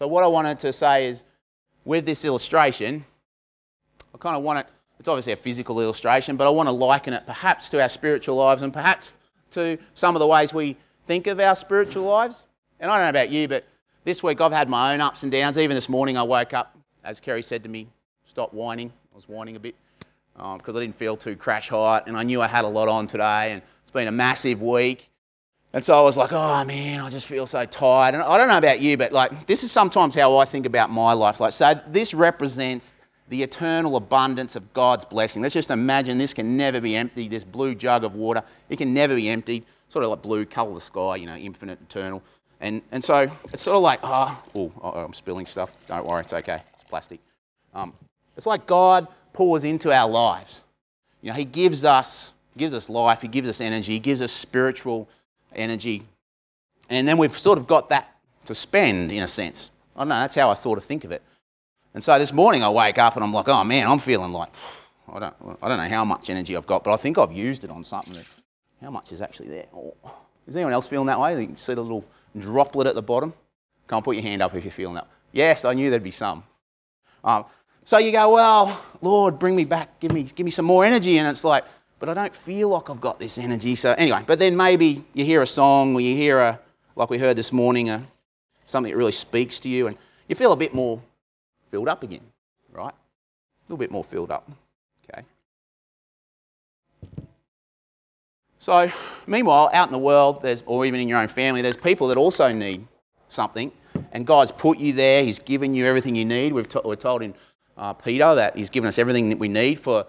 So, what I wanted to say is with this illustration, I kind of want it, it's obviously a physical illustration, but I want to liken it perhaps to our spiritual lives and perhaps to some of the ways we think of our spiritual lives. And I don't know about you, but this week I've had my own ups and downs. Even this morning I woke up, as Kerry said to me, stop whining. I was whining a bit because um, I didn't feel too crash hot and I knew I had a lot on today and it's been a massive week. And so I was like, oh man, I just feel so tired. And I don't know about you, but like this is sometimes how I think about my life. Like, so this represents the eternal abundance of God's blessing. Let's just imagine this can never be empty, this blue jug of water. It can never be emptied. Sort of like blue, colour the sky, you know, infinite, eternal. And, and so it's sort of like, oh, oh, I'm spilling stuff. Don't worry, it's okay. It's plastic. Um, it's like God pours into our lives. You know, He gives us, gives us life, He gives us energy, He gives us spiritual energy. And then we've sort of got that to spend in a sense. I don't know, that's how I sort of think of it. And so this morning I wake up and I'm like, oh man, I'm feeling like, I don't, I don't know how much energy I've got, but I think I've used it on something. That, how much is actually there? Oh. Is anyone else feeling that way? You see the little droplet at the bottom? On, put your hand up if you're feeling that. Yes, I knew there'd be some. Um, so you go, well, Lord, bring me back, give me, give me some more energy. And it's like, but I don't feel like I've got this energy. So anyway, but then maybe you hear a song or you hear a, like we heard this morning, a, something that really speaks to you and you feel a bit more filled up again, right? A little bit more filled up, okay? So, meanwhile, out in the world, there's, or even in your own family, there's people that also need something, and God's put you there. He's given you everything you need. We've we're told in uh, Peter that He's given us everything that we need for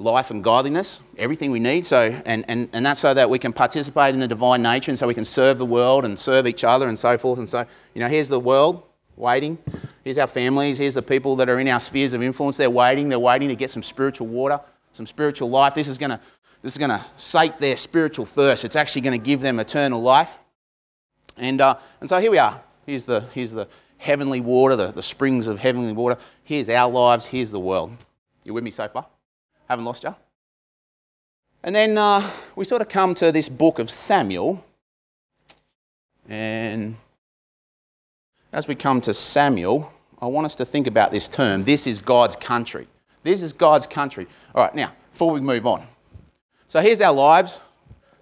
life and godliness, everything we need. So, and, and, and that's so that we can participate in the divine nature and so we can serve the world and serve each other and so forth. And so, you know, here's the world waiting. Here's our families. Here's the people that are in our spheres of influence. They're waiting. They're waiting to get some spiritual water, some spiritual life. This is going to this is going to sate their spiritual thirst. It's actually going to give them eternal life. And, uh, and so here we are. Here's the, here's the heavenly water, the, the springs of heavenly water. Here's our lives. Here's the world. You with me so far? Haven't lost you? And then uh, we sort of come to this book of Samuel. And as we come to Samuel, I want us to think about this term. This is God's country. This is God's country. All right, now, before we move on, so here's our lives.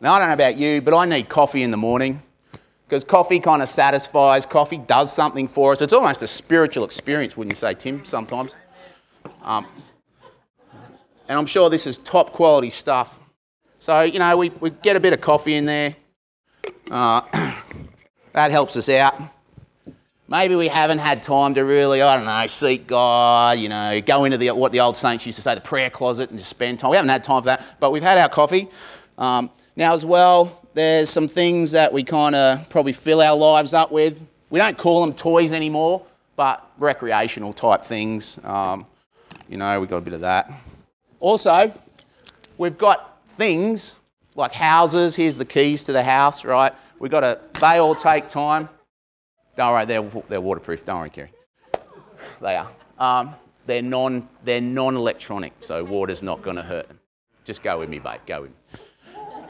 Now, I don't know about you, but I need coffee in the morning because coffee kind of satisfies, coffee does something for us. It's almost a spiritual experience, wouldn't you say, Tim, sometimes? Um, and I'm sure this is top quality stuff. So, you know, we, we get a bit of coffee in there. Uh, that helps us out. Maybe we haven't had time to really, I don't know, seek God, you know, go into the, what the old saints used to say, the prayer closet and just spend time. We haven't had time for that, but we've had our coffee. Um, now, as well, there's some things that we kind of probably fill our lives up with. We don't call them toys anymore, but recreational type things. Um, you know, we've got a bit of that. Also, we've got things like houses. Here's the keys to the house, right? We've got to, they all take time. Don't worry, they're, they're waterproof. Don't worry, Kerry. They are. Um, they're, non, they're non-electronic, so water's not going to hurt them. Just go with me, babe. Go with me.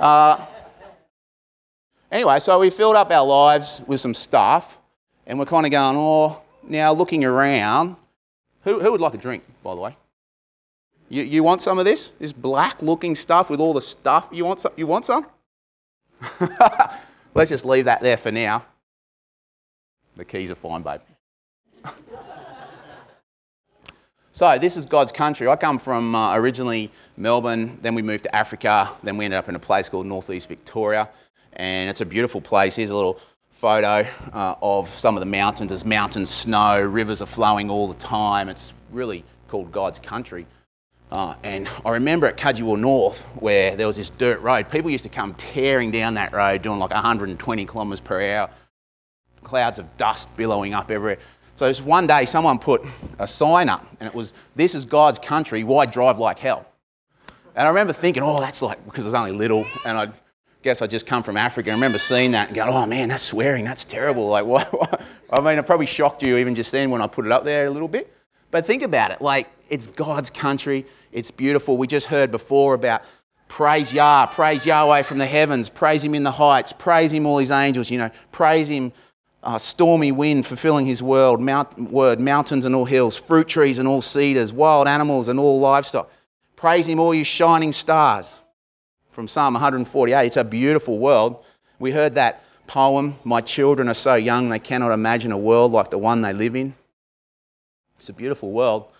Uh, anyway, so we filled up our lives with some stuff, and we're kind of going, oh, now looking around. Who, who would like a drink, by the way? You, you want some of this? This black looking stuff with all the stuff? You want some? You want some? Let's just leave that there for now. The keys are fine, babe. so, this is God's country. I come from uh, originally Melbourne, then we moved to Africa, then we ended up in a place called Northeast Victoria, and it's a beautiful place. Here's a little photo uh, of some of the mountains. There's mountain snow, rivers are flowing all the time. It's really called God's country. Uh, and I remember at Cudgewa North where there was this dirt road. People used to come tearing down that road doing like 120 kilometres per hour clouds of dust billowing up everywhere. So one day someone put a sign up and it was, This is God's country, why drive like hell? And I remember thinking, Oh, that's like, because it's only little. And I guess I just come from Africa. I remember seeing that and going, Oh man, that's swearing, that's terrible. Like, what? I mean, it probably shocked you even just then when I put it up there a little bit. But think about it like, it's God's country, it's beautiful. We just heard before about praise Yah, praise Yahweh from the heavens, praise Him in the heights, praise Him, all His angels, you know, praise Him uh, stormy wind fulfilling his word, mount, word, mountains and all hills, fruit trees and all cedars, wild animals and all livestock. Praise him, all you shining stars. From Psalm 148. It's a beautiful world. We heard that poem, My children are so young they cannot imagine a world like the one they live in. It's a beautiful world.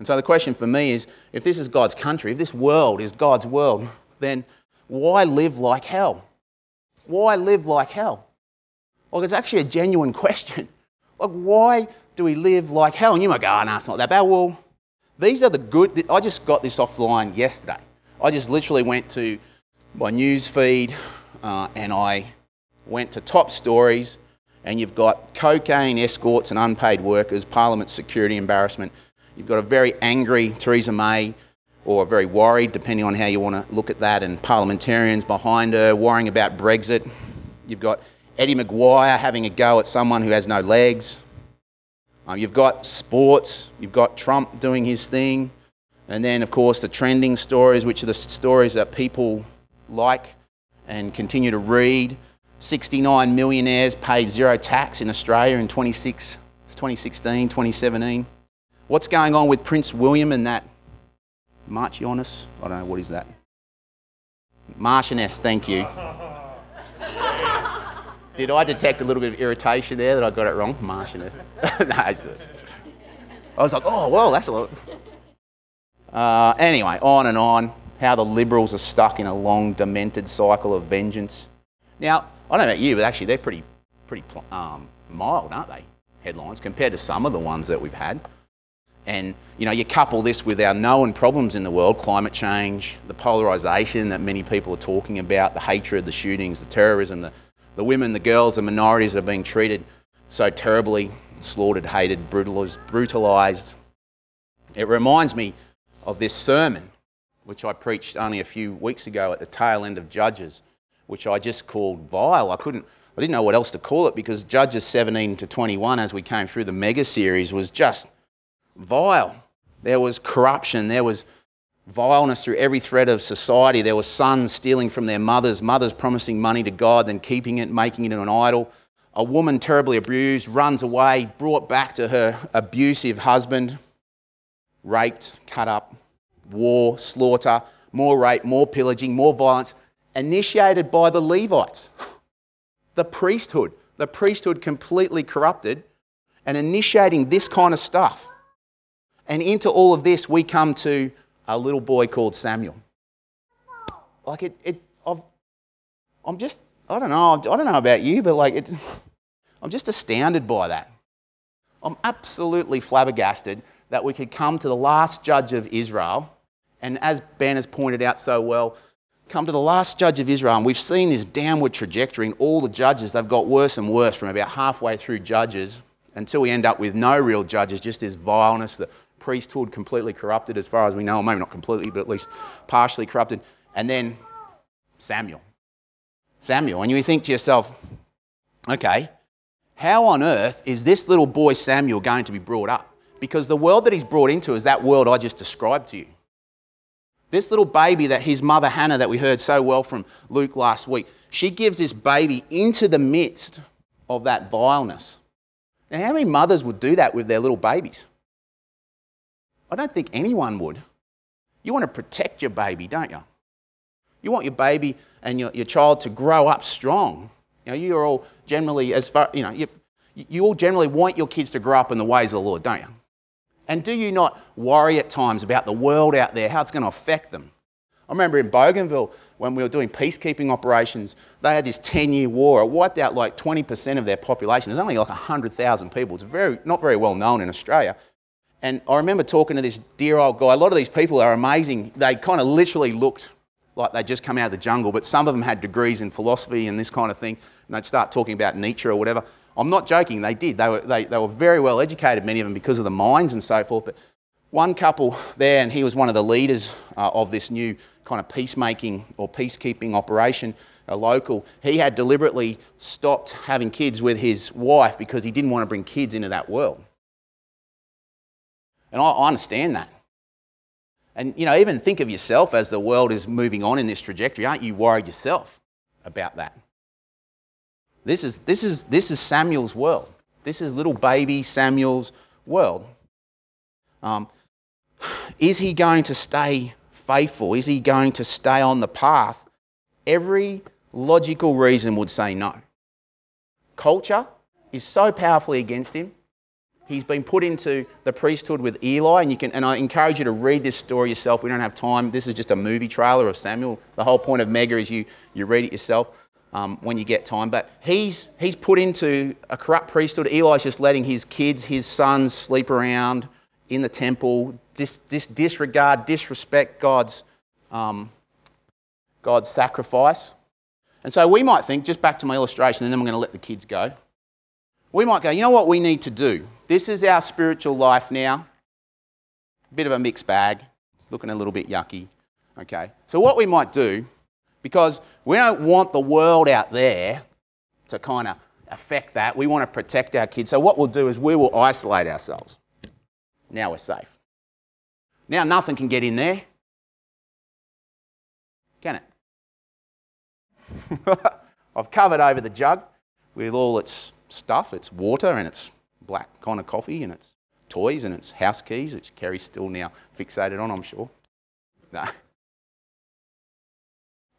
And so the question for me is if this is God's country, if this world is God's world, then why live like hell? Why live like hell? Like, it's actually a genuine question. Like, why do we live like hell? And you might go, oh, no, it's not that bad. Well, these are the good. I just got this offline yesterday. I just literally went to my news feed uh, and I went to top stories, and you've got cocaine escorts and unpaid workers, Parliament security embarrassment. You've got a very angry Theresa May, or very worried, depending on how you want to look at that, and parliamentarians behind her worrying about Brexit. You've got Eddie McGuire having a go at someone who has no legs. Um, you've got sports, you've got Trump doing his thing, and then, of course, the trending stories, which are the stories that people like and continue to read. 69 millionaires paid zero tax in Australia in 26, 2016, 2017. What's going on with Prince William and that Marchioness? I don't know, what is that? Marchioness, thank you. Did I detect a little bit of irritation there that I got it wrong? Marchioness. no, I was like, oh, well, that's a lot. Uh, anyway, on and on. How the Liberals are stuck in a long, demented cycle of vengeance. Now, I don't know about you, but actually they're pretty, pretty um, mild, aren't they? Headlines compared to some of the ones that we've had. And you know, you couple this with our known problems in the world, climate change, the polarisation that many people are talking about, the hatred, the shootings, the terrorism, the, the women, the girls, the minorities that are being treated so terribly, slaughtered, hated, brutalised. It reminds me of this sermon which I preached only a few weeks ago at the tail end of Judges, which I just called vile. I couldn't, I didn't know what else to call it because Judges 17 to 21, as we came through the mega series, was just vile. There was corruption, there was vileness through every thread of society. There were sons stealing from their mothers, mothers promising money to God, then keeping it, making it an idol. A woman terribly abused, runs away, brought back to her abusive husband, raped, cut up, war, slaughter, more rape, more pillaging, more violence, initiated by the Levites. The priesthood, the priesthood completely corrupted and initiating this kind of stuff. And into all of this, we come to a little boy called Samuel. Like it, it i am just, I don't know, I don't know about you, but like it, I'm just astounded by that. I'm absolutely flabbergasted that we could come to the last judge of Israel and as Ben has pointed out so well, come to the last judge of Israel, and we've seen this downward trajectory in all the judges. They've got worse and worse from about halfway through judges until we end up with no real judges, just this vileness, the priesthood completely corrupted as far as we know, maybe not completely, but at least partially corrupted. And then Samuel. Samuel. And you think to yourself, okay, how on earth is this little boy Samuel going to be brought up? Because the world that he's brought into is that world I just described to you. This little baby that his mother Hannah, that we heard so well from Luke last week, she gives this baby into the midst of that vileness. Now, how many mothers would do that with their little babies? I don't think anyone would. You want to protect your baby, don't you? You want your baby and your, your child to grow up strong. You know, you're all generally, as far, you know, you, you all generally want your kids to grow up in the ways of the Lord, don't you? And do you not worry at times about the world out there, how it's going to affect them? I remember in Bougainville, when we were doing peacekeeping operations, they had this 10 year war. It wiped out like 20% of their population. There's only like 100,000 people. It's very, not very well known in Australia. And I remember talking to this dear old guy. A lot of these people are amazing. They kind of literally looked like they'd just come out of the jungle, but some of them had degrees in philosophy and this kind of thing. And they'd start talking about Nietzsche or whatever. I'm not joking, they did. They were, they, they were very well educated, many of them, because of the mines and so forth. But one couple there, and he was one of the leaders uh, of this new kind of peacemaking or peacekeeping operation, a local, he had deliberately stopped having kids with his wife because he didn't want to bring kids into that world. And I, understand that. And, you know, even think of yourself as the world is moving on in this trajectory. Aren't you worried yourself about that? This is, this is, this is Samuel's world. This is little baby Samuel's world. Um, is he going to stay faithful? Is he going to stay on the path? Every logical reason would say no. Culture is so powerfully against him. He's been put into the priesthood with Eli, and you can. And I encourage you to read this story yourself. We don't have time. This is just a movie trailer of Samuel. The whole point of Mega is you you read it yourself um, when you get time. But he's he's put into a corrupt priesthood. Eli's just letting his kids, his sons, sleep around in the temple, dis, dis, disregard, disrespect God's um, God's sacrifice. And so we might think, just back to my illustration, and then I'm going to let the kids go. We might go, you know what we need to do? This is our spiritual life now. A Bit of a mixed bag. It's looking a little bit yucky. Okay. So, what we might do, because we don't want the world out there to kind of affect that, we want to protect our kids. So, what we'll do is we will isolate ourselves. Now we're safe. Now nothing can get in there. Can it? I've covered over the jug with all its stuff, its water and its black kind of coffee and its toys and its house keys, which Kerry's still now fixated on, I'm sure. No.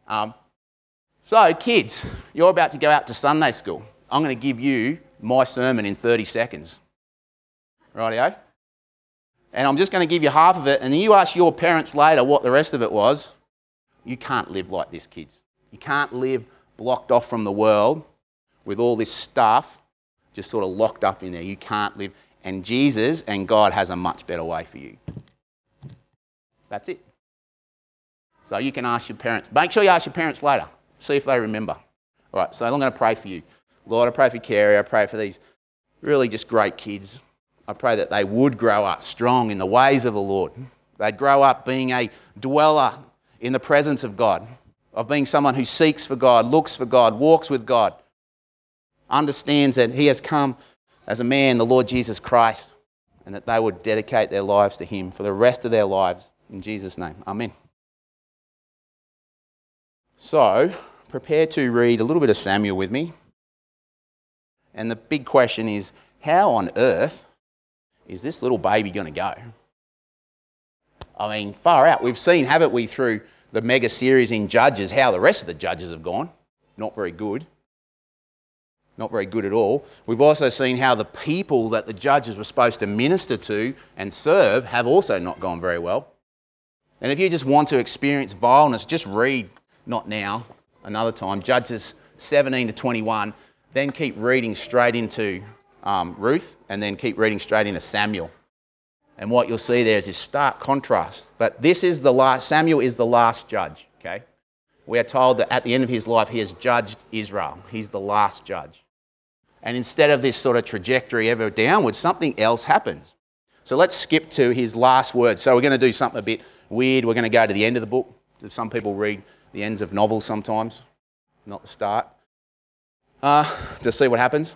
Um, so, kids, you're about to go out to Sunday school. I'm going to give you my sermon in 30 seconds. Rightio? And I'm just going to give you half of it, and then you ask your parents later what the rest of it was. You can't live like this, kids. You can't live blocked off from the world with all this stuff just sort of locked up in there. You can't live. And Jesus and God has a much better way for you. That's it. So you can ask your parents. Make sure you ask your parents later. See if they remember. All right, so I'm going to pray for you. Lord, I pray for Carrie. I pray for these really just great kids. I pray that they would grow up strong in the ways of the Lord. They'd grow up being a dweller in the presence of God, of being someone who seeks for God, looks for God, walks with God, understands that He has come as a man, the Lord Jesus Christ, and that they would dedicate their lives to Him for the rest of their lives. In Jesus' name, Amen. So, prepare to read a little bit of Samuel with me. And the big question is how on earth is this little baby going to go? I mean, far out. We've seen, haven't we, through the mega series in Judges, how the rest of the judges have gone. Not very good. Not very good at all. We've also seen how the people that the judges were supposed to minister to and serve have also not gone very well. And if you just want to experience vileness, just read, not now, another time, Judges 17 to 21, then keep reading straight into um, Ruth, and then keep reading straight into Samuel. And what you'll see there is this stark contrast. But this is the last, Samuel is the last judge, okay? We are told that at the end of his life, he has judged Israel. He's the last judge. And instead of this sort of trajectory ever downwards, something else happens. So let's skip to his last words. So we're going to do something a bit weird. We're going to go to the end of the book. Some people read the ends of novels sometimes, not the start, uh, to see what happens.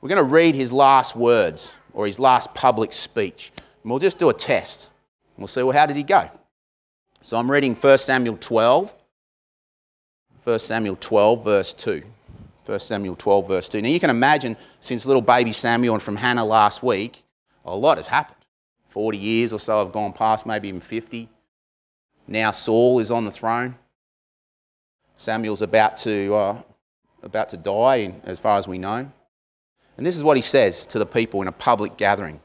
We're going to read his last words or his last public speech. And we'll just do a test. We'll see, well, how did he go? So I'm reading 1 Samuel 12. 1 Samuel 12, verse 2. 1 Samuel 12, verse 2. Now you can imagine, since little baby Samuel and from Hannah last week, a lot has happened. 40 years or so have gone past, maybe even 50. Now Saul is on the throne. Samuel's about to, uh, about to die, as far as we know. And this is what he says to the people in a public gathering.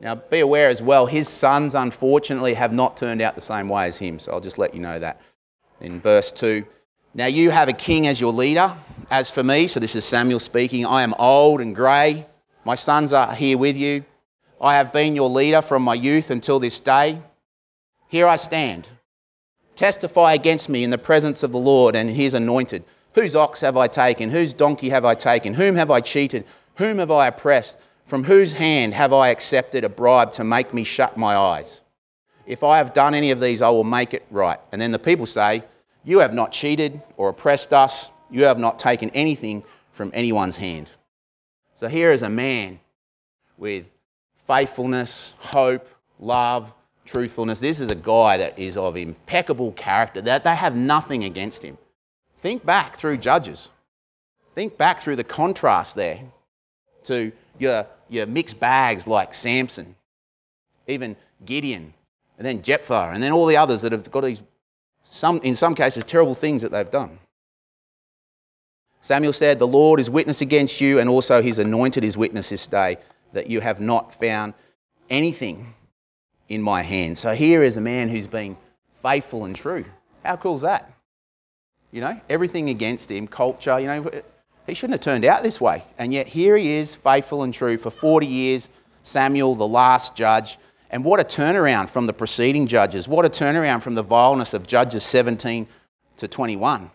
Now, be aware as well, his sons, unfortunately, have not turned out the same way as him. So I'll just let you know that. In verse 2 Now you have a king as your leader. As for me, so this is Samuel speaking, I am old and grey. My sons are here with you. I have been your leader from my youth until this day. Here I stand. Testify against me in the presence of the Lord and his anointed. Whose ox have I taken? Whose donkey have I taken? Whom have I cheated? Whom have I oppressed? From whose hand have I accepted a bribe to make me shut my eyes? If I have done any of these, I will make it right. And then the people say, You have not cheated or oppressed us. You have not taken anything from anyone's hand. So here is a man with faithfulness, hope, love, truthfulness. This is a guy that is of impeccable character, that they have nothing against him. Think back through Judges. Think back through the contrast there to your, your mixed bags like Samson, even Gideon, and then Jephthah, and then all the others that have got these, some, in some cases, terrible things that they've done. Samuel said, The Lord is witness against you, and also his anointed is witness this day, that you have not found anything in my hand. So here is a man who's been faithful and true. How cool is that? You know, everything against him, culture, you know, he shouldn't have turned out this way. And yet here he is, faithful and true for 40 years, Samuel, the last judge. And what a turnaround from the preceding judges. What a turnaround from the vileness of Judges 17 to 21.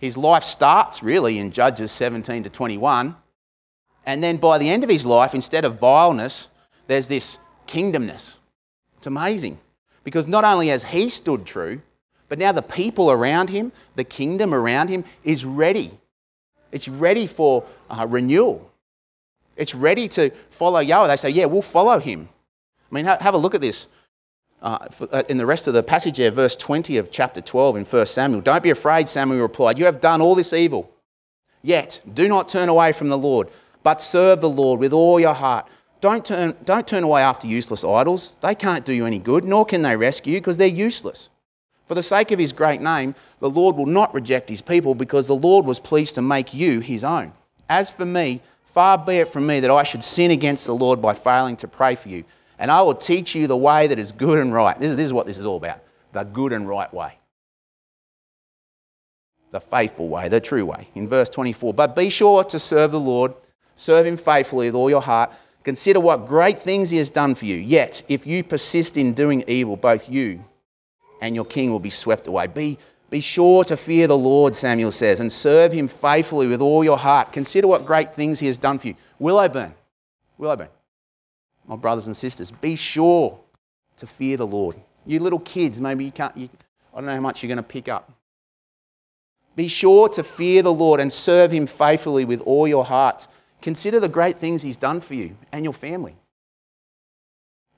His life starts really in Judges 17 to 21. And then by the end of his life, instead of vileness, there's this kingdomness. It's amazing. Because not only has he stood true, but now the people around him, the kingdom around him, is ready. It's ready for uh, renewal. It's ready to follow Yahweh. They say, Yeah, we'll follow him. I mean, have a look at this. Uh, uh, in the rest of the passage there, verse 20 of chapter 12 in 1 Samuel. Don't be afraid, Samuel replied. You have done all this evil. Yet, do not turn away from the Lord, but serve the Lord with all your heart. Don't turn, don't turn away after useless idols. They can't do you any good, nor can they rescue you because they're useless. For the sake of his great name, the Lord will not reject his people because the Lord was pleased to make you his own. As for me, far be it from me that I should sin against the Lord by failing to pray for you and I will teach you the way that is good and right. This is, what this is all about the good and right way. The faithful way, the true way. In verse 24, but be sure to serve the Lord, serve him faithfully with all your heart. Consider what great things he has done for you. Yet, if you persist in doing evil, both you and your king will be swept away. Be, be sure to fear the Lord, Samuel says, and serve him faithfully with all your heart. Consider what great things he has done for you. Willowburn. Willowburn my brothers and sisters, be sure to fear the Lord. You little kids, maybe you can't, you, I don't know how much you're going to pick up. Be sure to fear the Lord and serve Him faithfully with all your hearts. Consider the great things He's done for you and your family.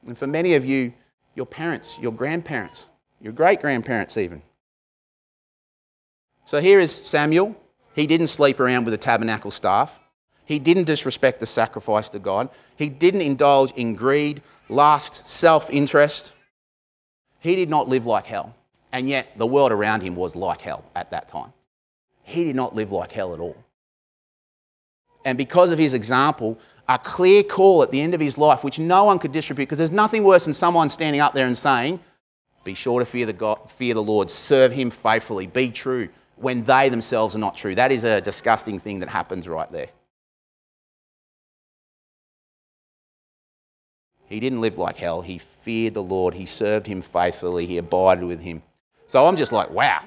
And for many of you, your parents, your grandparents, your great grandparents, even. So here is Samuel. He didn't sleep around with a tabernacle staff. He didn't disrespect the sacrifice to God. He didn't indulge in greed, lust, self interest. He did not live like hell. And yet, the world around him was like hell at that time. He did not live like hell at all. And because of his example, a clear call at the end of his life, which no one could distribute, because there's nothing worse than someone standing up there and saying, Be sure to fear the, God, fear the Lord, serve him faithfully, be true, when they themselves are not true. That is a disgusting thing that happens right there. He didn't live like hell. He feared the Lord. He served him faithfully. He abided with him. So I'm just like, wow.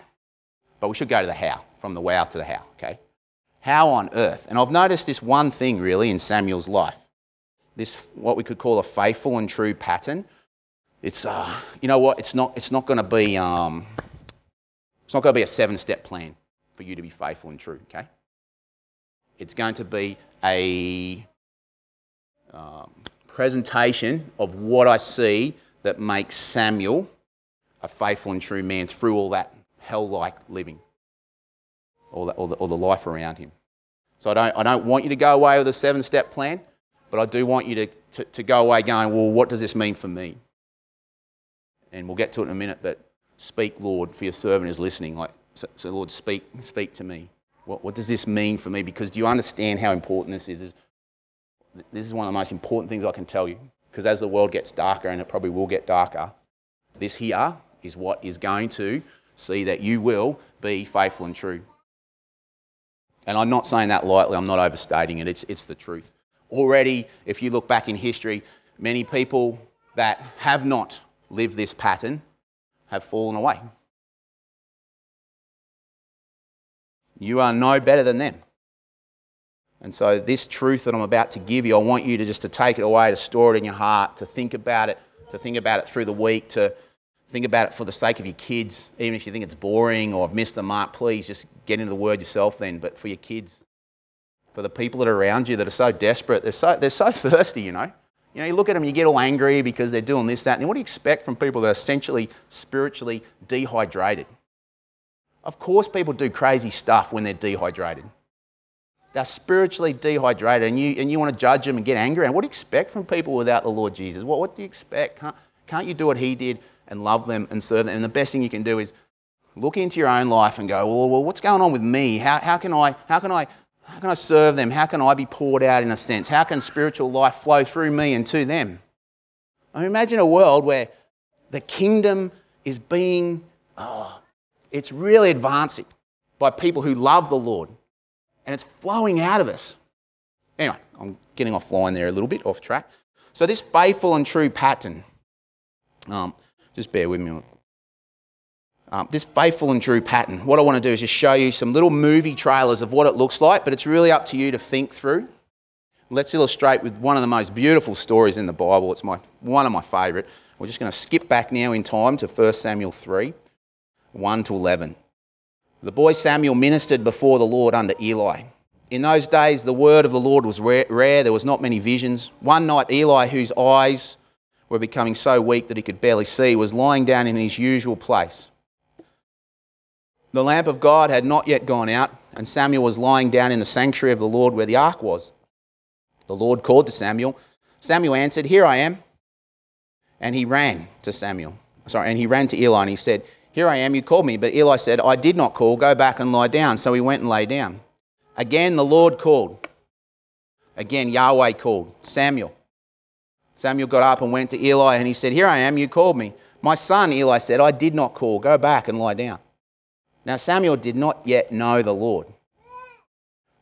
But we should go to the how, from the wow to the how, okay? How on earth? And I've noticed this one thing really in Samuel's life. This, what we could call a faithful and true pattern. It's, uh, you know what? It's not, it's not going to be, um, it's not going to be a seven step plan for you to be faithful and true, okay? It's going to be a, um, presentation of what I see that makes Samuel a faithful and true man through all that hell like living, all, all, the, all the life around him. So I don't, I don't want you to go away with a seven step plan, but I do want you to, to, to go away going, well, what does this mean for me? And we'll get to it in a minute, but speak, Lord, for your servant is listening. Like, so, so Lord, speak, speak to me. What, what does this mean for me? Because do you understand how important this is? This is one of the most important things I can tell you. Because as the world gets darker, and it probably will get darker, this here is what is going to see that you will be faithful and true. And I'm not saying that lightly, I'm not overstating it, it's, it's the truth. Already, if you look back in history, many people that have not lived this pattern have fallen away. You are no better than them. And so this truth that I'm about to give you, I want you to just to take it away, to store it in your heart, to think about it, to think about it through the week, to think about it for the sake of your kids. Even if you think it's boring or I've missed the mark, please just get into the word yourself then. But for your kids, for the people that are around you that are so desperate, they're so, they're so thirsty, you know. You know, you look at them, you get all angry because they're doing this, that, and what do you expect from people that are essentially spiritually dehydrated? Of course, people do crazy stuff when they're dehydrated. They're spiritually dehydrated and you, and you want to judge them and get angry. And what do you expect from people without the Lord Jesus? What, what do you expect? Can't, can't you do what he did and love them and serve them? And the best thing you can do is look into your own life and go, well, well what's going on with me? How, how, can I, how, can I, how can I serve them? How can I be poured out in a sense? How can spiritual life flow through me and to them? I mean, imagine a world where the kingdom is being, oh, it's really advancing by people who love the Lord and it's flowing out of us. Anyway, I'm getting offline there a little bit, off track. So, this faithful and true pattern, um, just bear with me. Um, this faithful and true pattern, what I want to do is just show you some little movie trailers of what it looks like, but it's really up to you to think through. Let's illustrate with one of the most beautiful stories in the Bible. It's my, one of my favourite. We're just going to skip back now in time to 1 Samuel 3 1 to 11. The boy Samuel ministered before the Lord under Eli. In those days, the word of the Lord was rare, there was not many visions. One night, Eli, whose eyes were becoming so weak that he could barely see, was lying down in his usual place. The lamp of God had not yet gone out, and Samuel was lying down in the sanctuary of the Lord where the ark was. The Lord called to Samuel. Samuel answered, Here I am. And he ran to Samuel. Sorry, and he ran to Eli and he said, Here I am, you called me. But Eli said, I did not call, go back and lie down. So he went and lay down. Again, the Lord called. Again, Yahweh called, Samuel. Samuel got up and went to Eli and he said, Here I am, you called me. My son, Eli said, I did not call, go back and lie down. Now Samuel did not yet know the Lord.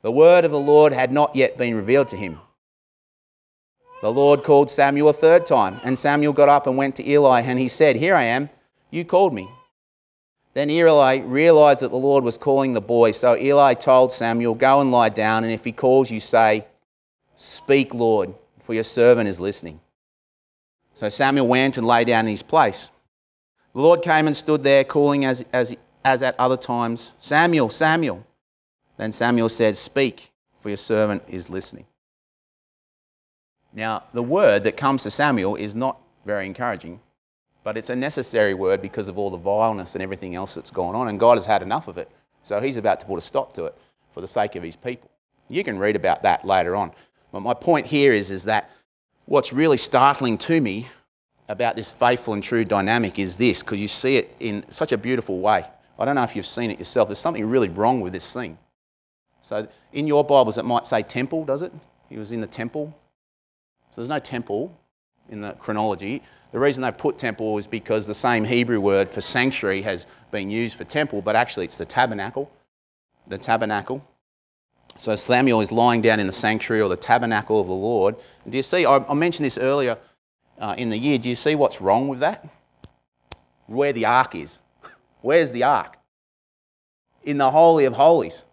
The word of the Lord had not yet been revealed to him. The Lord called Samuel a third time, and Samuel got up and went to Eli, and he said, Here I am, you called me. Then Eli realized that the Lord was calling the boy, so Eli told Samuel, Go and lie down, and if he calls you, say, Speak, Lord, for your servant is listening. So Samuel went and lay down in his place. The Lord came and stood there, calling as, as, as at other times, Samuel, Samuel. Then Samuel said, Speak, for your servant is listening. Now, the word that comes to Samuel is not very encouraging, but it's a necessary word because of all the vileness and everything else that's gone on, and God has had enough of it. So he's about to put a stop to it for the sake of his people. You can read about that later on. But my point here is, is that what's really startling to me about this faithful and true dynamic is this, because you see it in such a beautiful way. I don't know if you've seen it yourself. There's something really wrong with this thing. So in your Bibles, it might say temple, does it? He was in the temple. So there's no temple in the chronology. The reason they've put temple is because the same Hebrew word for sanctuary has been used for temple, but actually it's the tabernacle. The tabernacle. So Samuel is lying down in the sanctuary or the tabernacle of the Lord. do you see? I, mentioned this earlier uh, in the year. Do you see what's wrong with that? Where the ark is. Where's the ark? In the Holy of Holies.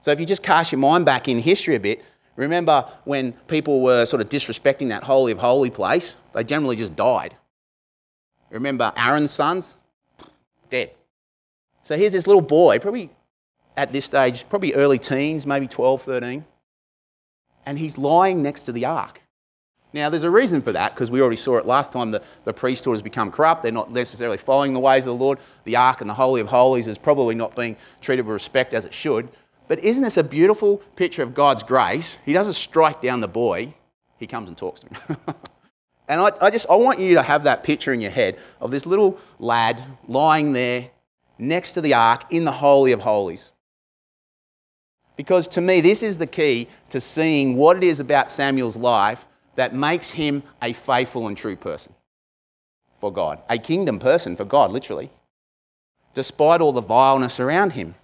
So if you just cast your mind back in history a bit, remember when people were sort of disrespecting that Holy of Holy place, they generally just died. Remember Aaron's sons? Dead. So here's this little boy, probably at this stage, probably early teens, maybe 12, 13, and he's lying next to the ark. Now, there's a reason for that because we already saw it last time. The, the priesthood has become corrupt. They're not necessarily following the ways of the Lord. The ark and the Holy of Holies is probably not being treated with respect as it should. But isn't this a beautiful picture of God's grace? He doesn't strike down the boy, he comes and talks to him. and I, I just I want you to have that picture in your head of this little lad lying there next to the ark in the Holy of Holies. Because to me, this is the key to seeing what it is about Samuel's life that makes him a faithful and true person for God, a kingdom person for God, literally, despite all the vileness around him.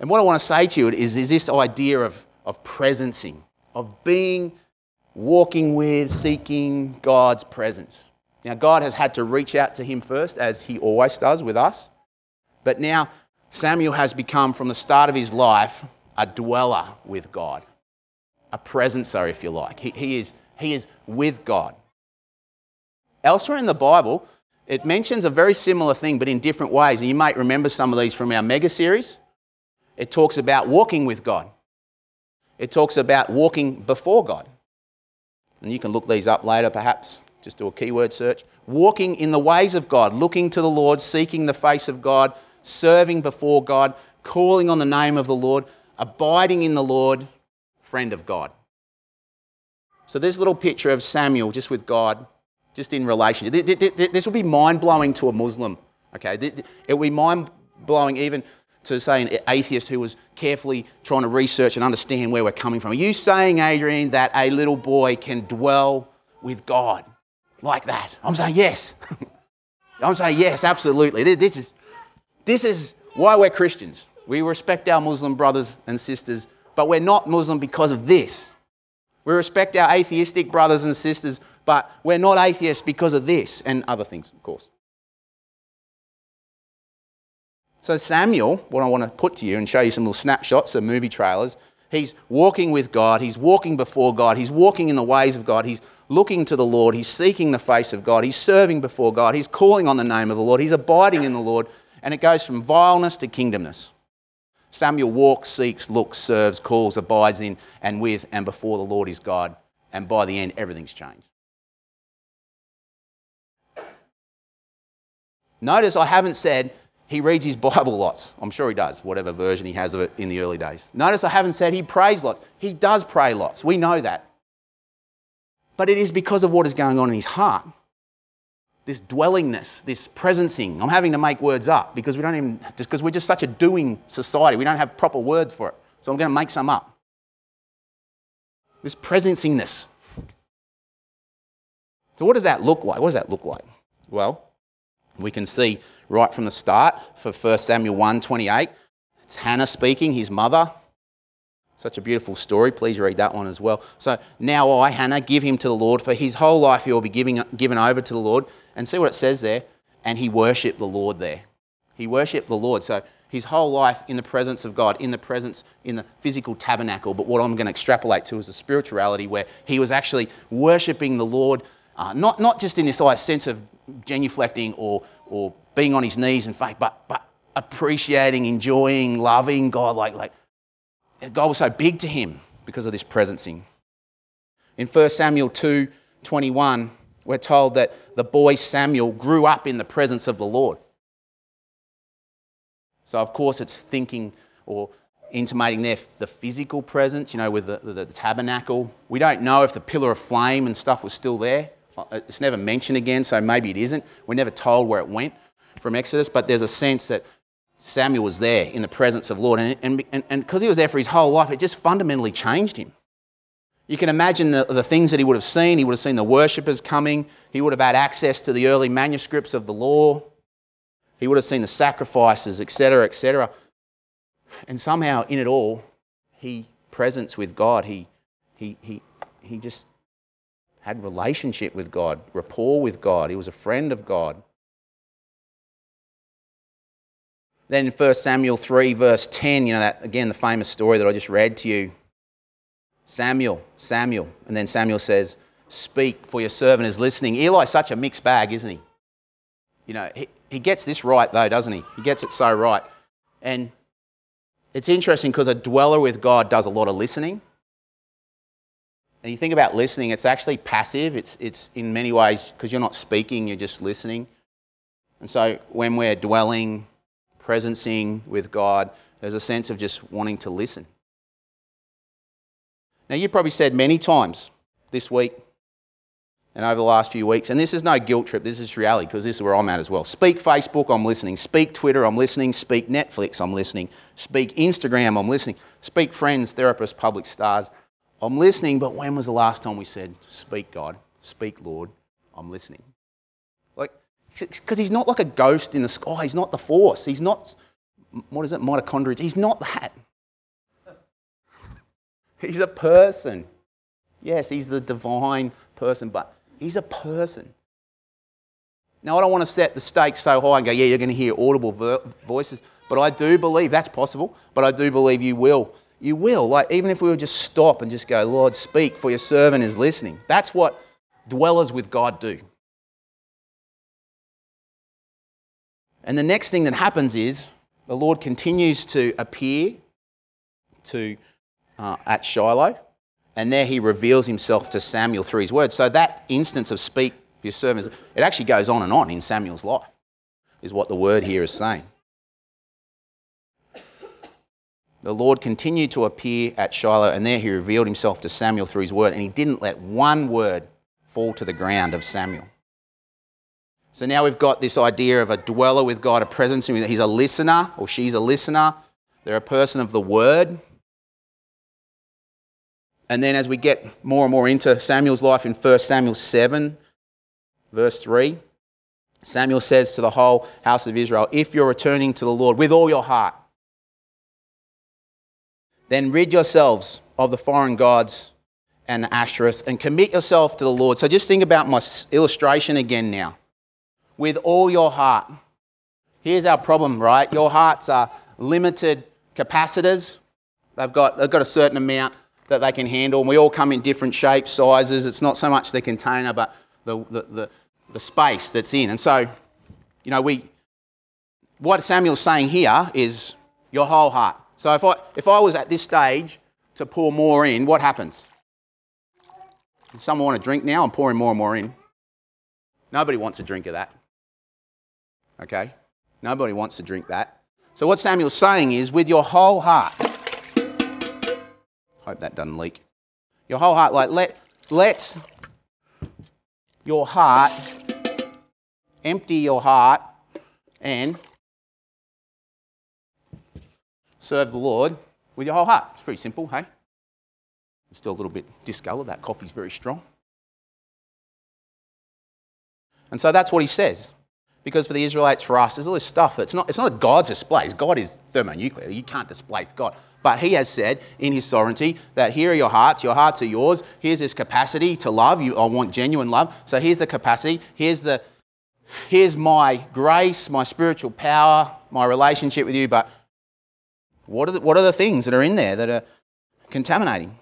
And what I want to say to you is, is this idea of, of presencing, of being, walking with, seeking God's presence. Now, God has had to reach out to him first, as he always does with us. But now, Samuel has become, from the start of his life, a dweller with God a presencer, if you like. He, he, is, he is with God. Elsewhere in the Bible, it mentions a very similar thing, but in different ways. And you might remember some of these from our mega series. It talks about walking with God, it talks about walking before God. And you can look these up later, perhaps, just do a keyword search. Walking in the ways of God, looking to the Lord, seeking the face of God, serving before God, calling on the name of the Lord abiding in the Lord, friend of God. So this little picture of Samuel just with God, just in relation. This will be mind blowing to a Muslim. Okay, it will be mind blowing even to say an atheist who was carefully trying to research and understand where we're coming from. Are you saying, Adrian, that a little boy can dwell with God like that? I'm saying yes. I'm saying yes, absolutely. This is, this is why we're Christians. We respect our Muslim brothers and sisters, but we're not Muslim because of this. We respect our atheistic brothers and sisters, but we're not atheists because of this and other things, of course. So, Samuel, what I want to put to you and show you some little snapshots, some movie trailers, he's walking with God, he's walking before God, he's walking in the ways of God, he's looking to the Lord, he's seeking the face of God, he's serving before God, he's calling on the name of the Lord, he's abiding in the Lord, and it goes from vileness to kingdomness. Samuel walks, seeks, looks, serves, calls, abides in and with and before the Lord is God, and by the end, everything's changed. Notice I haven't said he reads his Bible lots. I'm sure he does, whatever version he has of it in the early days. Notice I haven't said he prays lots. He does pray lots. We know that. But it is because of what is going on in his heart. This dwellingness, this presencing. I'm having to make words up because we don't even, just because we're just such a doing society. We don't have proper words for it. So I'm going to make some up. This presencingness. So, what does that look like? What does that look like? Well, we can see right from the start for 1 Samuel 1 28. It's Hannah speaking, his mother. Such a beautiful story. Please read that one as well. So now I, Hannah, give him to the Lord. For his whole life he will be giving, given over to the Lord. And see what it says there. And he worshipped the Lord there. He worshipped the Lord. So his whole life in the presence of God, in the presence, in the physical tabernacle. But what I'm going to extrapolate to is the spirituality where he was actually worshipping the Lord, uh, not, not just in this sense of genuflecting or, or being on his knees and faith, but, but appreciating, enjoying, loving God. Like, like God was so big to him because of this presencing. In 1 Samuel 2 21, we're told that the boy Samuel grew up in the presence of the Lord. So, of course, it's thinking or intimating there the physical presence, you know, with the, the, the, tabernacle. We don't know if the pillar of flame and stuff was still there. Uh, it's never mentioned again, so maybe it isn't. We're never told where it went from Exodus, but there's a sense that Samuel was there in the presence of Lord. And because and, and, he was there for his whole life, it just fundamentally changed him. You can imagine the, the things that he would have seen. He would have seen the worshippers coming. He would have had access to the early manuscripts of the law. He would have seen the sacrifices, etc., etc. And somehow, in it all, he presence with God. He, he, he, he just had relationship with God, rapport with God. He was a friend of God. Then in 1 Samuel 3, verse 10, you know, that again, the famous story that I just read to you. Samuel, Samuel. And then Samuel says, Speak, for your servant is listening. Eli's such a mixed bag, isn't he? You know, he, he gets this right, though, doesn't he? He gets it so right. And it's interesting because a dweller with God does a lot of listening. And you think about listening, it's actually passive. It's, it's in many ways, because you're not speaking, you're just listening. And so when we're dwelling, presencing with God, there's a sense of just wanting to listen. Now, you've probably said many times this week and over the last few weeks, and this is no guilt trip, this is reality because this is where I'm at as well. Speak Facebook, I'm listening. Speak Twitter, I'm listening. Speak Netflix, I'm listening. Speak Instagram, I'm listening. Speak friends, therapists, public stars, I'm listening. But when was the last time we said, Speak God, speak Lord, I'm listening? Like, because he's not like a ghost in the sky, he's not the force, he's not, what is it, mitochondria, he's not that. He's a person. Yes, he's the divine person, but he's a person. Now, I don't want to set the stakes so high and go, yeah, you're going to hear audible voices, but I do believe that's possible, but I do believe you will. You will. Like, even if we would just stop and just go, Lord, speak, for your servant is listening. That's what dwellers with God do. And the next thing that happens is the Lord continues to appear to uh, at Shiloh, and there he reveals himself to Samuel through his words. So that instance of speak your servants, it actually goes on and on in Samuel's life, is what the word here is saying. The Lord continued to appear at Shiloh, and there he revealed himself to Samuel through his word, and he didn't let one word fall to the ground of Samuel. So now we've got this idea of a dweller with God, a presence. He's a listener, or she's a listener. They're a person of the word. And then as we get more and more into Samuel's life in 1 Samuel 7, verse 3, Samuel says to the whole house of Israel, If you're returning to the Lord with all your heart, then rid yourselves of the foreign gods and the Asherahs and commit yourself to the Lord. So just think about my illustration again now. With all your heart. Here's our problem, right? Your hearts are limited capacitors. They've got, they've got a certain amount that they can handle. And we all come in different shapes, sizes. It's not so much the container, but the, the, the, the space that's in. And so, you know, we, what Samuel's saying here is your whole heart. So if I, if I was at this stage to pour more in, what happens? Does someone want a drink now? I'm pouring more and more in. Nobody wants a drink of that. Okay? Nobody wants to drink that. So what Samuel's saying is, with your whole heart, hope that doesn't leak. Your whole heart, like let let your heart empty your heart and serve the Lord with your whole heart. It's pretty simple, hey? It's still a little bit discoloured. That coffee's very strong. And so that's what he says. Because for the Israelites, for us, there's all this stuff. It's not, it's not God's displays. God is thermonuclear. You can't displace God. But he has said in his sovereignty that here are your hearts. Your hearts are yours. Here's this capacity to love. You, I want genuine love. So here's the capacity. Here's the, here's my grace, my spiritual power, my relationship with you. But what are, the, what are the things that are in there that are contaminating?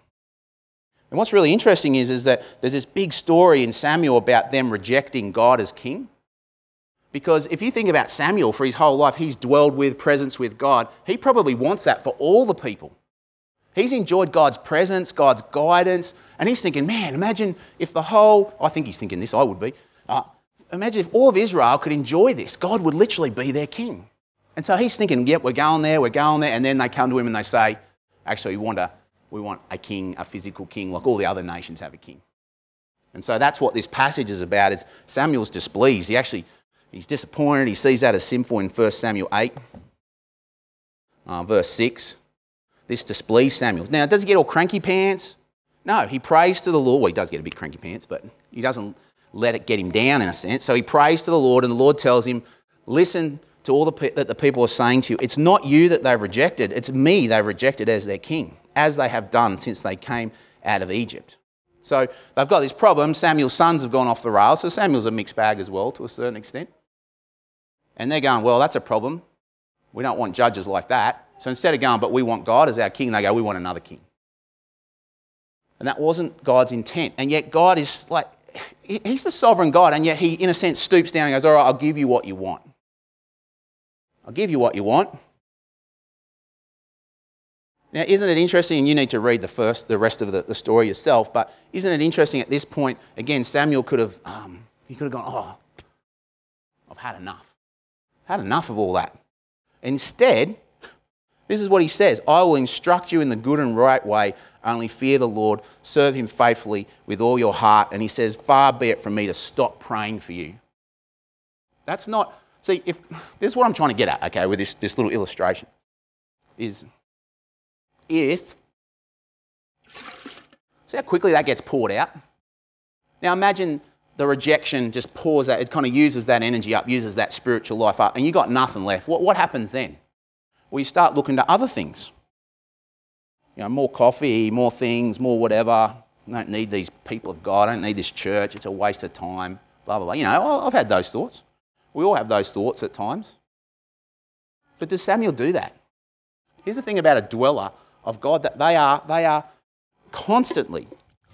And what's really interesting is, is that there's this big story in Samuel about them rejecting God as king. Because if you think about Samuel for his whole life, he's dwelled with, presence with God. He probably wants that for all the people. He's enjoyed God's presence, God's guidance, and he's thinking, man, imagine if the whole, I think he's thinking this, I would be. Uh, imagine if all of Israel could enjoy this. God would literally be their king. And so he's thinking, yep, we're going there, we're going there. And then they come to him and they say, actually, we want a, we want a king, a physical king, like all the other nations have a king. And so that's what this passage is about, is Samuel's displeased. He actually, he's disappointed. He sees that as sinful in 1 Samuel 8, uh, verse 6. This displeased Samuel. Now, does he get all cranky pants? No, he prays to the Lord. Well, he does get a bit cranky pants, but he doesn't let it get him down in a sense. So he prays to the Lord, and the Lord tells him, listen to all the that the people are saying to you. It's not you that they've rejected, it's me they've rejected as their king, as they have done since they came out of Egypt. So they've got this problem. Samuel's sons have gone off the rails, so Samuel's a mixed bag as well to a certain extent. And they're going, well, that's a problem. We don't want judges like that. So instead of going, but we want God as our king, they go, we want another king. And that wasn't God's intent. And yet God is like, He's the sovereign God, and yet He, in a sense, stoops down and goes, All right, I'll give you what you want. I'll give you what you want. Now, isn't it interesting? And you need to read the first, the rest of the, the story yourself. But isn't it interesting at this point? Again, Samuel could have, um, he could have gone, "Oh, I've had enough. I've had enough of all that." Instead, this is what he says: "I will instruct you in the good and right way. Only fear the Lord, serve Him faithfully with all your heart." And he says, "Far be it from me to stop praying for you." That's not See, if this is what I'm trying to get at, okay, with this, this little illustration, is if see how quickly that gets poured out. Now imagine the rejection just pours out, it kind of uses that energy up, uses that spiritual life up, and you got nothing left. What, what happens then? Well, you start looking to other things. You know, more coffee, more things, more whatever. I don't need these people of God. I don't need this church. It's a waste of time. Blah, blah, blah. You know, I've had those thoughts. We all have those thoughts at times. But does Samuel do that? Here's the thing about a dweller of God that they are, they are constantly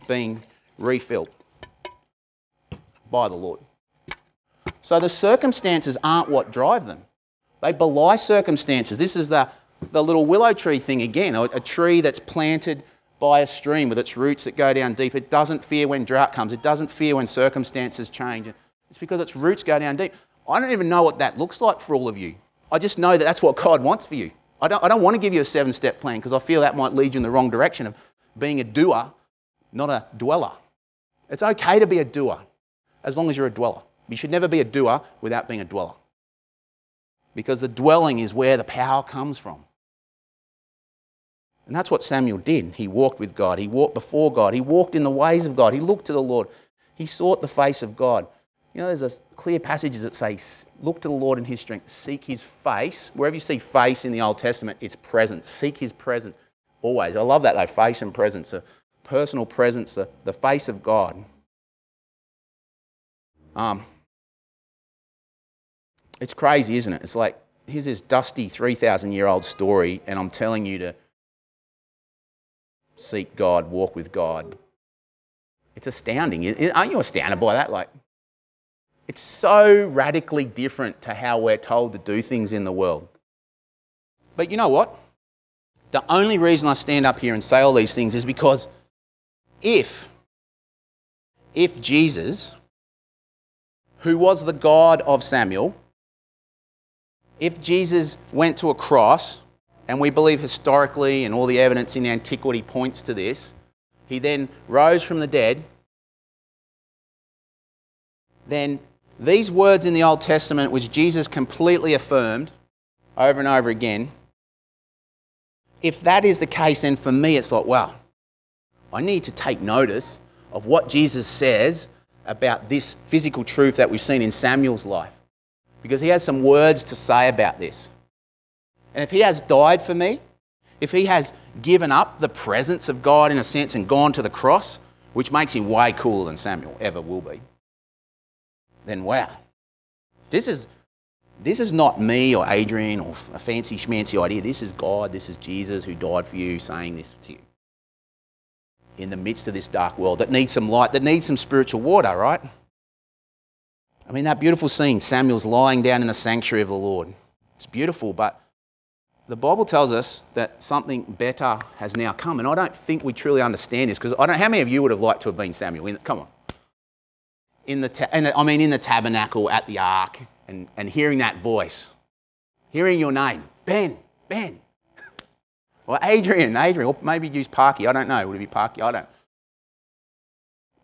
being refilled by the Lord. So the circumstances aren't what drive them. They belie circumstances. This is the, the little willow tree thing again, a, a tree that's planted by a stream with its roots that go down deep. It doesn't fear when drought comes, it doesn't fear when circumstances change. It's because its roots go down deep. I don't even know what that looks like for all of you. I just know that that's what God wants for you. I don't, I don't want to give you a seven step plan because I feel that might lead you in the wrong direction of being a doer, not a dweller. It's okay to be a doer as long as you're a dweller. You should never be a doer without being a dweller. Because the dwelling is where the power comes from. And that's what Samuel did. He walked with God, he walked before God, he walked in the ways of God, he looked to the Lord, he sought the face of God. You know, there's clear passages that say, Look to the Lord in his strength, seek his face. Wherever you see face in the Old Testament, it's presence. Seek his presence always. I love that though, face and presence, a personal presence, the, the face of God. Um, it's crazy, isn't it? It's like, here's this dusty 3,000 year old story, and I'm telling you to seek God, walk with God. It's astounding. Aren't you astounded by that? Like, it's so radically different to how we're told to do things in the world. But you know what? The only reason I stand up here and say all these things is because if, if Jesus, who was the God of Samuel, if Jesus went to a cross, and we believe historically and all the evidence in antiquity points to this, he then rose from the dead, then these words in the Old Testament, which Jesus completely affirmed over and over again, if that is the case, then for me it's like, wow, I need to take notice of what Jesus says about this physical truth that we've seen in Samuel's life because he has some words to say about this. And if he has died for me, if he has given up the presence of God in a sense and gone to the cross, which makes him way cooler than Samuel ever will be, then wow. This is, this is not me or Adrian or a fancy schmancy idea. This is God, this is Jesus who died for you saying this to you. In the midst of this dark world that needs some light, that needs some spiritual water, right? I mean, that beautiful scene, Samuel's lying down in the sanctuary of the Lord. It's beautiful, but the Bible tells us that something better has now come. And I don't think we truly understand this because I don't how many of you would have liked to have been Samuel? Come on. In the, ta- I mean, in the tabernacle at the ark and, and hearing that voice, hearing your name, Ben, Ben. Or Adrian, Adrian, or maybe use Parky. I don't know. Would it be Parky? I don't.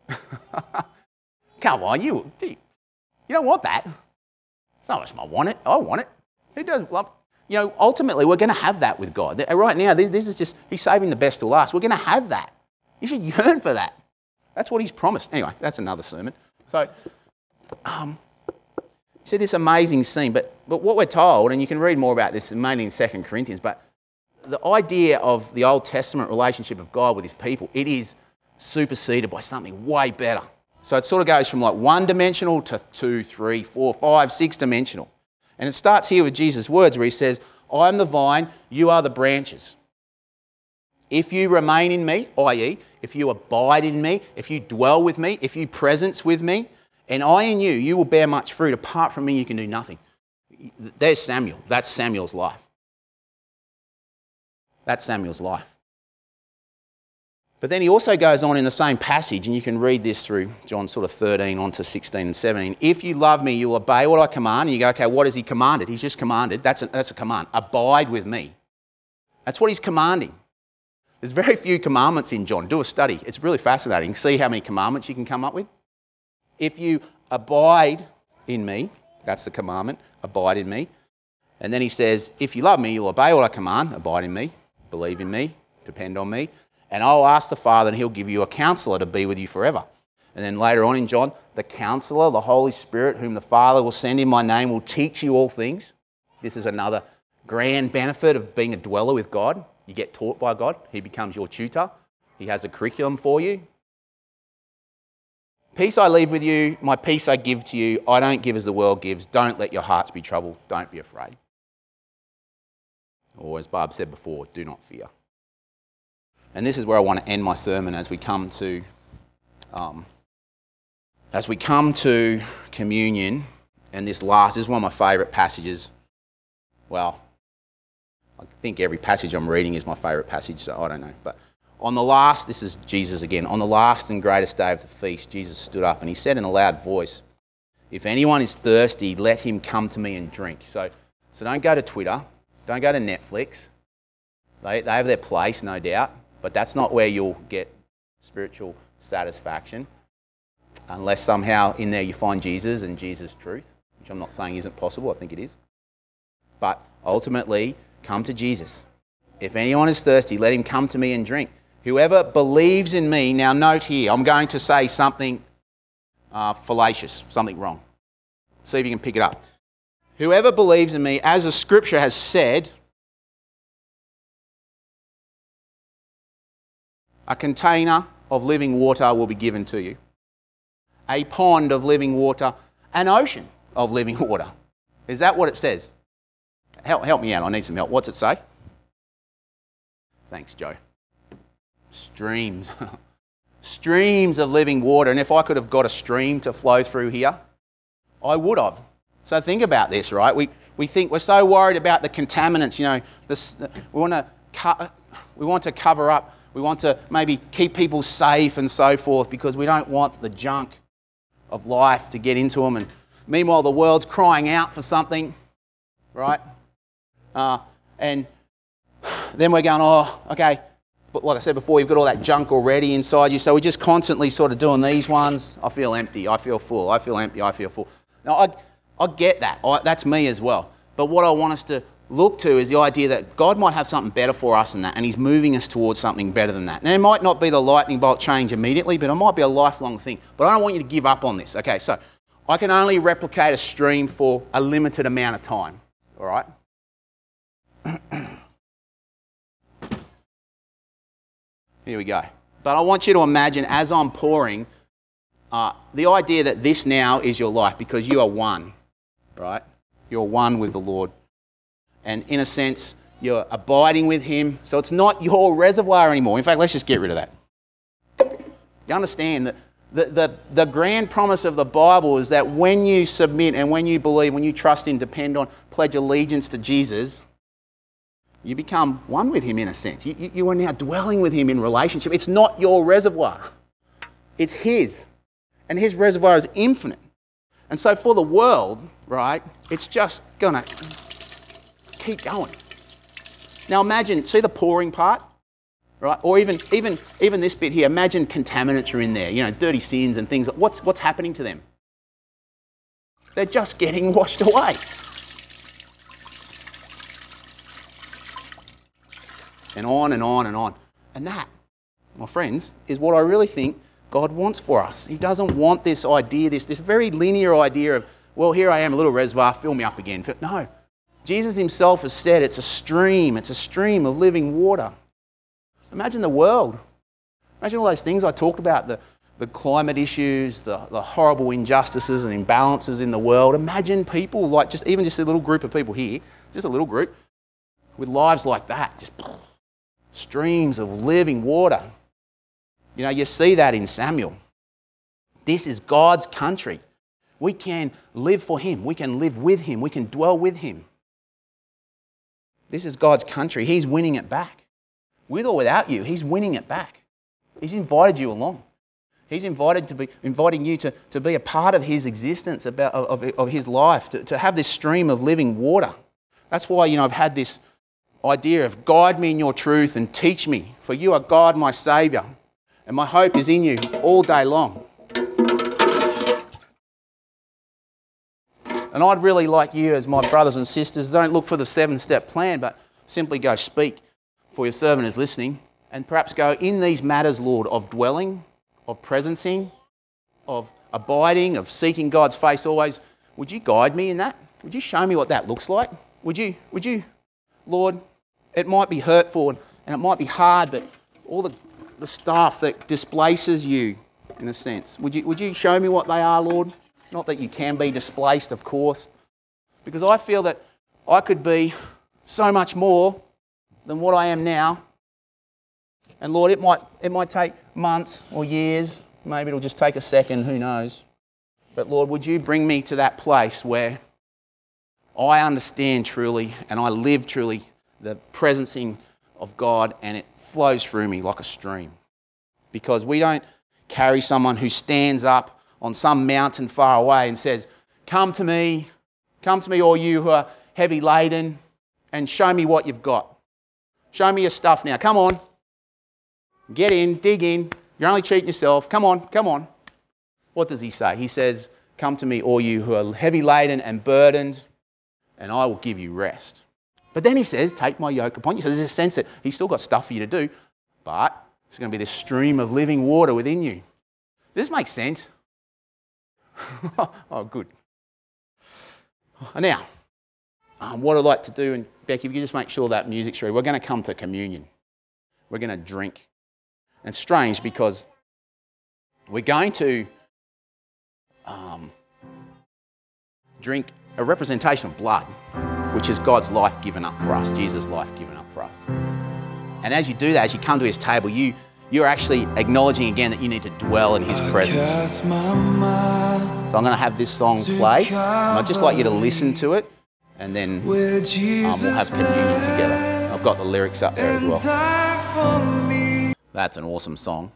Come on, you, you don't want that. Much I want it. I want it. Who does love? You know, ultimately, we're going to have that with God. Right now, this, this is just, He's saving the best to last. We're going to have that. You should yearn for that. That's what He's promised. Anyway, that's another sermon. So, um, see this amazing scene, but, but what we're told, and you can read more about this mainly in 2 Corinthians, but the idea of the Old Testament relationship of God with His people, it is superseded by something way better. So it sort of goes from like one dimensional to two, three, four, five, six dimensional. And it starts here with Jesus' words where he says, I am the vine, you are the branches. If you remain in me, i.e., if you abide in me, if you dwell with me, if you presence with me, and I in you, you will bear much fruit. Apart from me, you can do nothing. There's Samuel. That's Samuel's life. That's Samuel's life. But then he also goes on in the same passage, and you can read this through John sort of 13 on to 16 and 17. If you love me, you'll obey what I command. And you go, okay, what has he commanded? He's just commanded. That's a, that's a command. Abide with me. That's what he's commanding. There's very few commandments in John. Do a study. It's really fascinating. See how many commandments you can come up with. If you abide in me, that's the commandment, abide in me. And then he says, if you love me, you'll obey what I command, abide in me, believe in me, depend on me. And I'll ask the Father, and He'll give you a counselor to be with you forever. And then later on in John, the counselor, the Holy Spirit, whom the Father will send in my name, will teach you all things. This is another grand benefit of being a dweller with God. You get taught by God, He becomes your tutor, He has a curriculum for you. Peace I leave with you, my peace I give to you. I don't give as the world gives. Don't let your hearts be troubled. Don't be afraid. Or, as Barb said before, do not fear. And this is where I want to end my sermon as we come to, um, as we come to communion. And this last, this is one of my favourite passages. Well, I think every passage I'm reading is my favourite passage, so I don't know. But on the last, this is Jesus again. On the last and greatest day of the feast, Jesus stood up and he said in a loud voice, If anyone is thirsty, let him come to me and drink. So, so don't go to Twitter Don't go to Netflix. They, they have their place, no doubt, but that's not where you'll get spiritual satisfaction unless somehow in there you find Jesus and Jesus' truth, which I'm not saying isn't possible, I think it is. But ultimately, come to Jesus. If anyone is thirsty, let him come to me and drink. Whoever believes in me, now note here, I'm going to say something uh, fallacious, something wrong. See if you can pick it up. Whoever believes in me, as the scripture has said, a container of living water will be given to you, a pond of living water, an ocean of living water. Is that what it says? Help, help me out, I need some help. What's it say? Thanks, Joe. Streams. Streams of living water. And if I could have got a stream to flow through here, I would have. So think about this, right? We, we think we're so worried about the contaminants, you know, this, we, want to co- we want to cover up, we want to maybe keep people safe and so forth because we don't want the junk of life to get into them. And meanwhile, the world's crying out for something, right? Uh, and then we're going, oh, okay. But like I said before, you've got all that junk already inside you. So we're just constantly sort of doing these ones. I feel empty. I feel full. I feel empty. I feel full. Now, I, I get that. I, that's me as well. But what I want us to look to is the idea that God might have something better for us than that, and He's moving us towards something better than that. Now, it might not be the lightning bolt change immediately, but it might be a lifelong thing. But I don't want you to give up on this. Okay, so I can only replicate a stream for a limited amount of time. All right? Here we go. But I want you to imagine as I'm pouring, uh, the idea that this now is your life because you are one, right? You're one with the Lord. And in a sense, you're abiding with Him. So it's not your reservoir anymore. In fact, let's just get rid of that. You understand that the, the, the grand promise of the Bible is that when you submit and when you believe, when you trust in, depend on, pledge allegiance to Jesus, you become one with Him in a sense. You, you are now dwelling with Him in relationship. It's not your reservoir, it's His. And His reservoir is infinite. And so for the world, right, it's just going to keep going. Now imagine, see the pouring part? Right? Or even, even, even this bit here, imagine contaminants are in there, you know, dirty sins and things. What's, what's happening to them? They're just getting washed away. And on and on and on. And that, my friends, is what I really think God wants for us. He doesn't want this idea, this, this very linear idea of, well, here I am, a little reservoir, fill me up again. No. Jesus himself has said it's a stream, it's a stream of living water. Imagine the world. Imagine all those things I talked about the, the climate issues, the, the horrible injustices and imbalances in the world. Imagine people like just even just a little group of people here, just a little group, with lives like that, just streams of living water. You know, you see that in Samuel. This is God's country. We can live for Him, we can live with Him, we can dwell with Him. This is God's country. He's winning it back. With or without you, He's winning it back. He's invited you along. He's invited to be, inviting you to, to be a part of His existence, about, of, of His life, to, to have this stream of living water. That's why, you know, I've had this idea of guide me in your truth and teach me, for you are God, my Saviour, and my hope is in you all day long. And I'd really like you, as my brothers and sisters, don't look for the seven step plan, but simply go speak, for your servant is listening, and perhaps go in these matters, Lord, of dwelling, of presencing, of abiding, of seeking God's face always. Would you guide me in that? Would you show me what that looks like? Would you, would you, Lord, it might be hurtful and it might be hard, but all the, the stuff that displaces you, in a sense, would you, would you show me what they are, Lord? Not that you can be displaced, of course, because I feel that I could be so much more than what I am now. And Lord, it might, it might take months or years, maybe it'll just take a second, who knows. But Lord, would you bring me to that place where I understand truly and I live truly the presencing of God and it flows through me like a stream. Because we don't carry someone who stands up on some mountain far away and says, Come to me, come to me, all you who are heavy laden and show me what you've got. Show me your stuff now. Come on. Get in, dig in. You're only cheating yourself. Come on, come on. What does he say? He says, Come to me, all you who are heavy laden and burdened, and I will give you rest. But then he says, Take my yoke upon you. So there's a sense that he's still got stuff for you to do, but there's going to be this stream of living water within you. Does This makes sense. oh, good. Now, um, what I'd like to do, and Becky, if you just make sure that music's ready, we're going to come to communion. We're going to drink. And strange because we're going to um, drink a representation of blood, which is God's life given up for us, Jesus' life given up for us. And as you do that, as you come to his table, you, you're actually acknowledging again that you need to dwell in his presence. So I'm going to have this song play, and I'd just like you to listen to it, and then um, we'll have communion together. I've got the lyrics up there as well. That's an awesome song.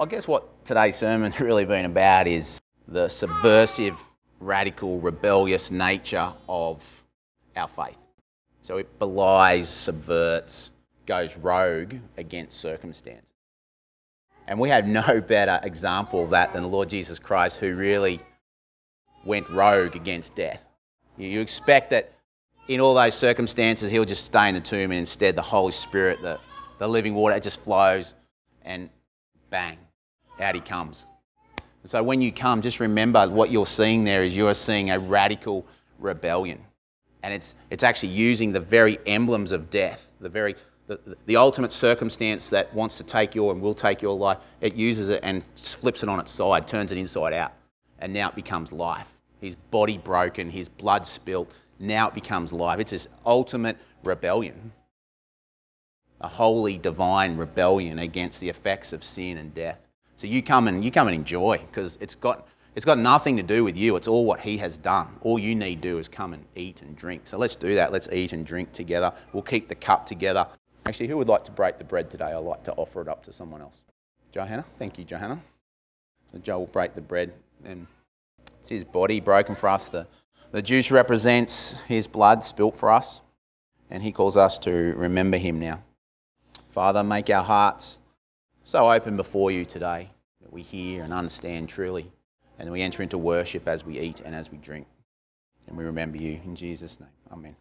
I guess what today's sermon really been about is the subversive, radical, rebellious nature of our faith. So it belies, subverts, goes rogue against circumstance. And we have no better example of that than the Lord Jesus Christ, who really went rogue against death. You expect that in all those circumstances, he'll just stay in the tomb, and instead, the Holy Spirit, the, the living water, it just flows, and bang, out he comes. So when you come, just remember what you're seeing there is you're seeing a radical rebellion. And it's, it's actually using the very emblems of death, the very the, the ultimate circumstance that wants to take your and will take your life, it uses it and flips it on its side, turns it inside out, and now it becomes life. His body broken, his blood spilt, now it becomes life. It's this ultimate rebellion, a holy, divine rebellion against the effects of sin and death. So you come and you come and enjoy because it's got it's got nothing to do with you. It's all what He has done. All you need to do is come and eat and drink. So let's do that. Let's eat and drink together. We'll keep the cup together. Actually, who would like to break the bread today? I'd like to offer it up to someone else. Johanna, thank you, Johanna. So Joe will break the bread, and it's his body broken for us. The, the juice represents his blood spilt for us, and he calls us to remember him now. Father, make our hearts so open before you today that we hear and understand truly, and we enter into worship as we eat and as we drink. And we remember you in Jesus' name. Amen.